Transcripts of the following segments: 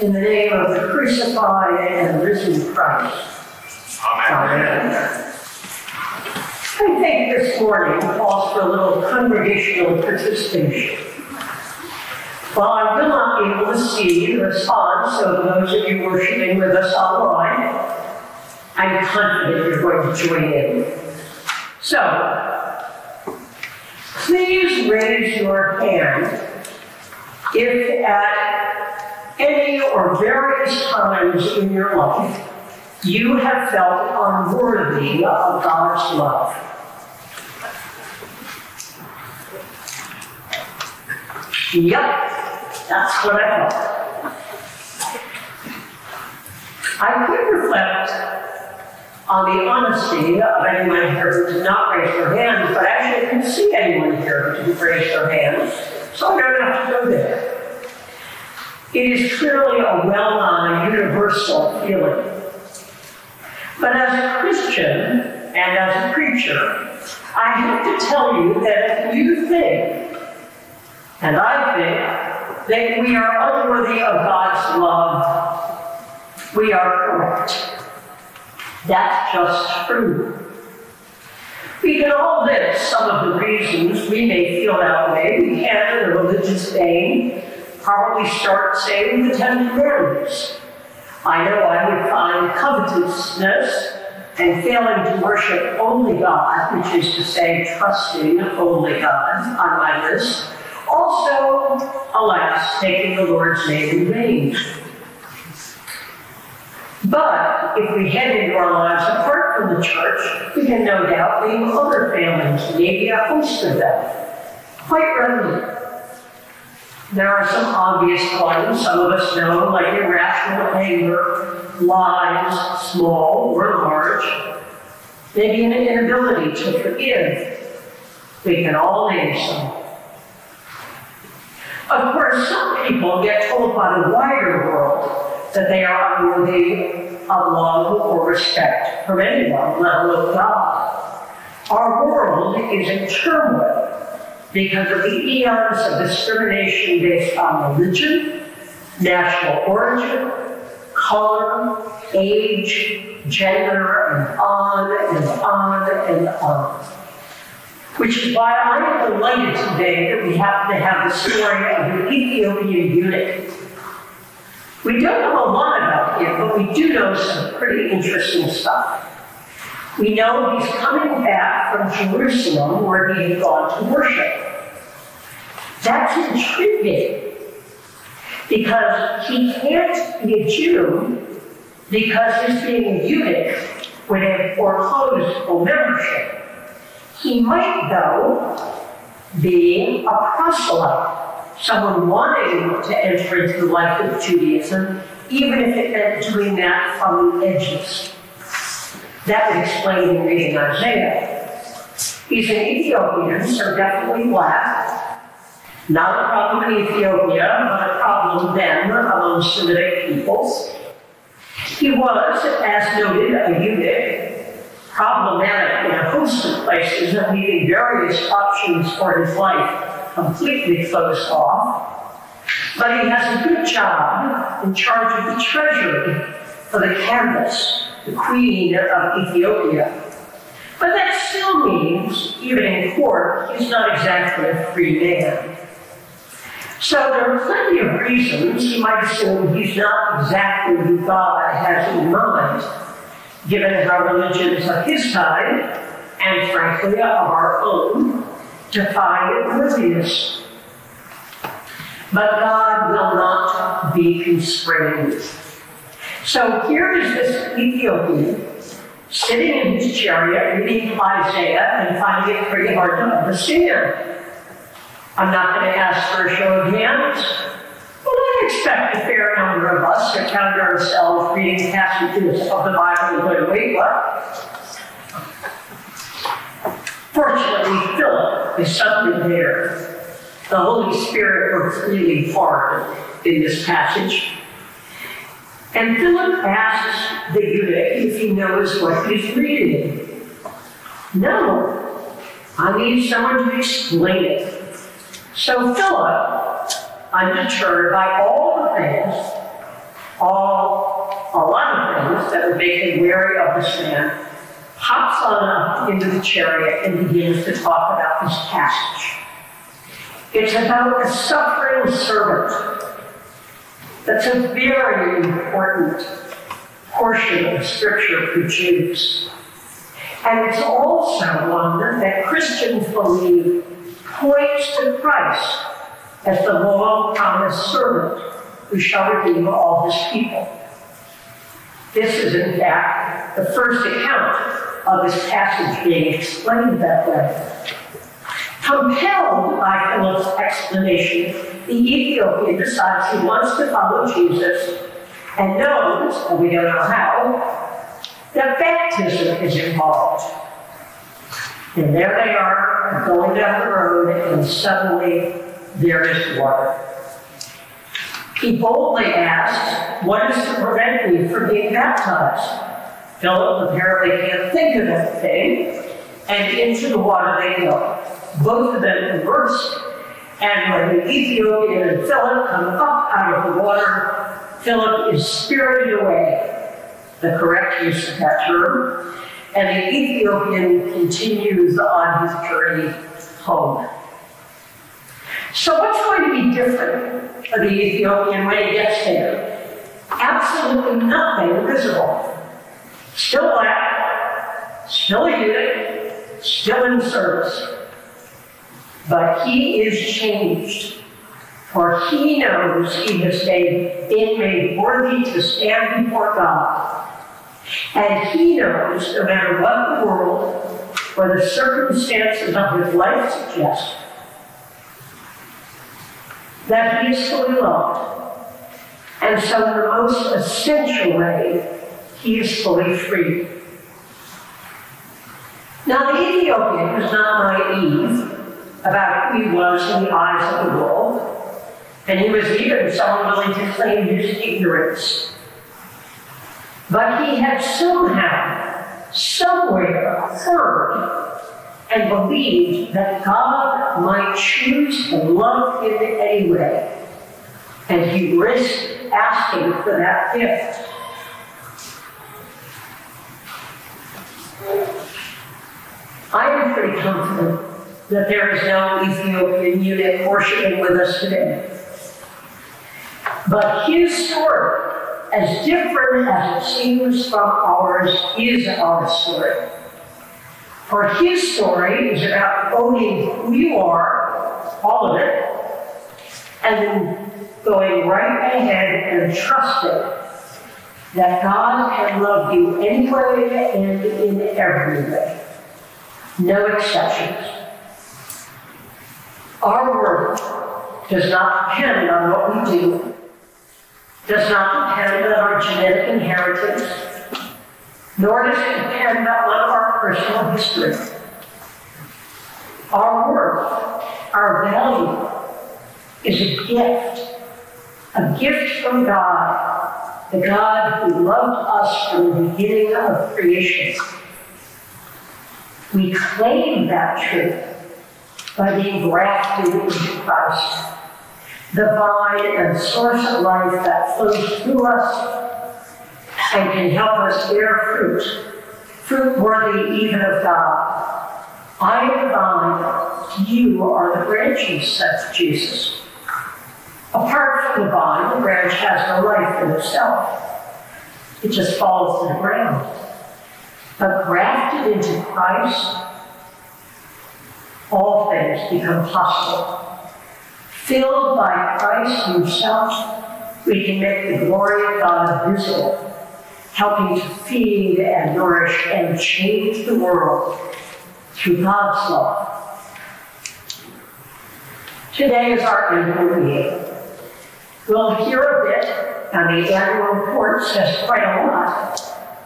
In the name of the crucified and risen Christ. Amen. I think this morning calls for a little congregational participation. While I will not be able to see the response of those of you worshiping with us online, I'm confident you're going to join in. So, please raise your hand if at any or various times in your life you have felt unworthy of God's love. Yep, that's what I felt. I could reflect on the honesty of anyone here who did not raise their hands, but I actually can see anyone here who didn't raise their hands, so I don't have to go there. It is clearly a well-known universal feeling. But as a Christian and as a preacher, I have to tell you that if you think, and I think, that we are unworthy of God's love, we are correct. That's just true. We can all list some of the reasons we may feel that way. We can, in a religious vein, probably start saying the Ten Commandments. I know I would find covetousness and failing to worship only God, which is to say, trusting only God, on my list. Also, alas, taking the Lord's name in vain. But if we head into our lives apart from the church, we can no doubt name other failings, maybe a host of them. Quite readily. There are some obvious ones some of us know, like irrational anger, lies, small or large, maybe an inability to forgive. We can all name some. Of course, some people get told by the wider world that they are unworthy of love or respect from anyone, let alone God. Our world is in turmoil because of the eons of discrimination based on religion, national origin, color, age, gender, and on and on and on. Which is why I am delighted today that we happen to have the story of an Ethiopian eunuch. We don't know a lot about him, but we do know some pretty interesting stuff. We know he's coming back from Jerusalem where he had gone to worship. That's intriguing because he can't be a Jew because his being a eunuch would have foreclosed full membership. He might, though, be a proselyte, someone wanting to enter into the life of Judaism, even if it meant doing that from the edges. That would explain in reading Isaiah. He's an Ethiopian, so definitely black. Not a problem in Ethiopia, but a problem then among Semitic peoples. He was, as noted, a eunuch, problematic in a host of places and leaving various options for his life completely closed off. But he has a good job in charge of the treasury for the Candace, the queen of Ethiopia. But that still means, even in court, he's not exactly a free man. So there are plenty of reasons you might assume he's not exactly who God has in mind, given how religions of his time, and frankly of our own, define worthiness. But God will not be constrained. So here is this Ethiopian sitting in his chariot reading Isaiah and finding it pretty hard to understand. I'm not going to ask for a show of hands, but I expect a fair number of us to count ourselves reading passages of the Bible and going, wait, what? Fortunately, Philip is something there. The Holy Spirit works really hard in this passage. And Philip asks the eunuch if he knows what he's reading. No, I need someone to explain it. So Philip, undeterred by all the things all a lot of things that would make him wary of this man, hops on up into the chariot and begins to talk about this passage. It's about the suffering servant. That's a very important portion of scripture for Jews. And it's also one that Christians believe points to Christ as the long promised servant who shall redeem all his people. This is, in fact, the first account of this passage being explained that way. Compelled by Philip's explanation, the Ethiopian decides he wants to follow Jesus and knows, and we don't know how, that baptism is involved. And there they are, going down the road, and suddenly there is water. He boldly asks, What is to prevent me from being baptized? Philip apparently can't think of anything, and into the water they go. Both of them immersed, and when the Ethiopian and Philip come up out of the water, Philip is spirited away, the correct use of that term, and the Ethiopian continues on his journey home. So, what's going to be different for the Ethiopian when he gets there? Absolutely nothing visible. Still black, still a eunuch, still in service. But he is changed, for he knows he has been made worthy to stand before God. And he knows, no matter what the world or the circumstances of his life suggest, that he is fully loved. And so, in the most essential way, he is fully free. Now, the Ethiopian was not naive about who he was in the eyes of the world, and he was even someone willing to claim his ignorance. But he had somehow, somewhere, heard and believed that God might choose to love him anyway. And he risked asking for that gift. I am pretty confident that there is no Ethiopian eunuch worshiping with us today. But his story, as different as it seems from ours, is our story. For his story is about owning who you are, all of it, and then going right ahead and trusting that God can love you anyway and in every way. No exceptions. Our worth does not depend on what we do, does not depend on our genetic inheritance, nor does it depend on our personal history. Our worth, our value, is a gift, a gift from God, the God who loved us from the beginning of creation. We claim that truth by being grafted into Christ, the vine and source of life that flows through us and can help us bear fruit, fruit worthy even of God. I am the vine, you are the branches, says Jesus. Apart from the vine, the branch has no life in itself. It just falls to the ground. But grafted into Christ, all things become possible. Filled by Christ Himself, we can make the glory of God visible helping to feed and nourish and change the world through God's love. Today is our annual meeting. We'll hear a bit, and the annual report says quite a lot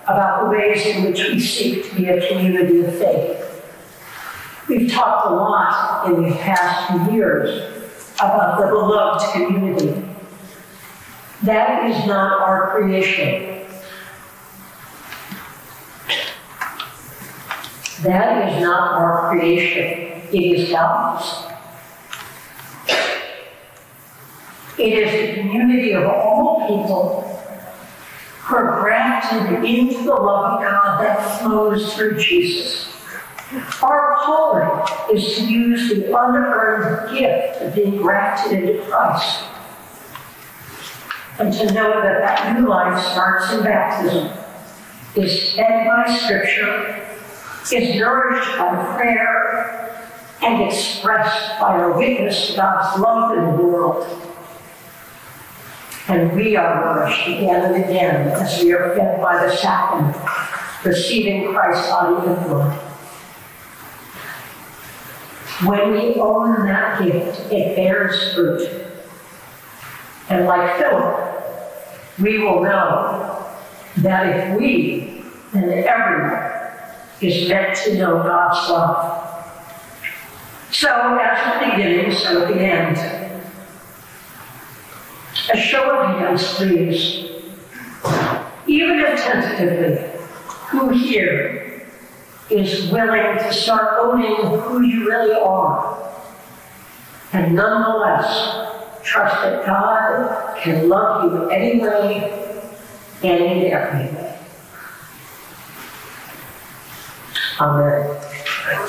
about the ways in which we seek to be a community of faith. We've talked a lot in the past few years about the beloved community. That is not our creation. That is not our creation, it is God's. It is the community of all people We're grafted into the love of God that flows through Jesus. Our calling is to use the unearned gift of being grafted into Christ. And to know that that new life starts in baptism, is fed by Scripture, is nourished by prayer, and expressed by our witness to God's love in the world. And we are nourished again and again as we are fed by the sacrament, receiving Christ's body and blood. When we own that gift, it bears fruit. And like Philip, we will know that if we and everyone is meant to know God's love. So, at the beginning, so the end, a show of hands, please. Even if tentatively, who here is willing to start owning who you really are? And nonetheless, trust that God can love you anyway and in every way. Amen.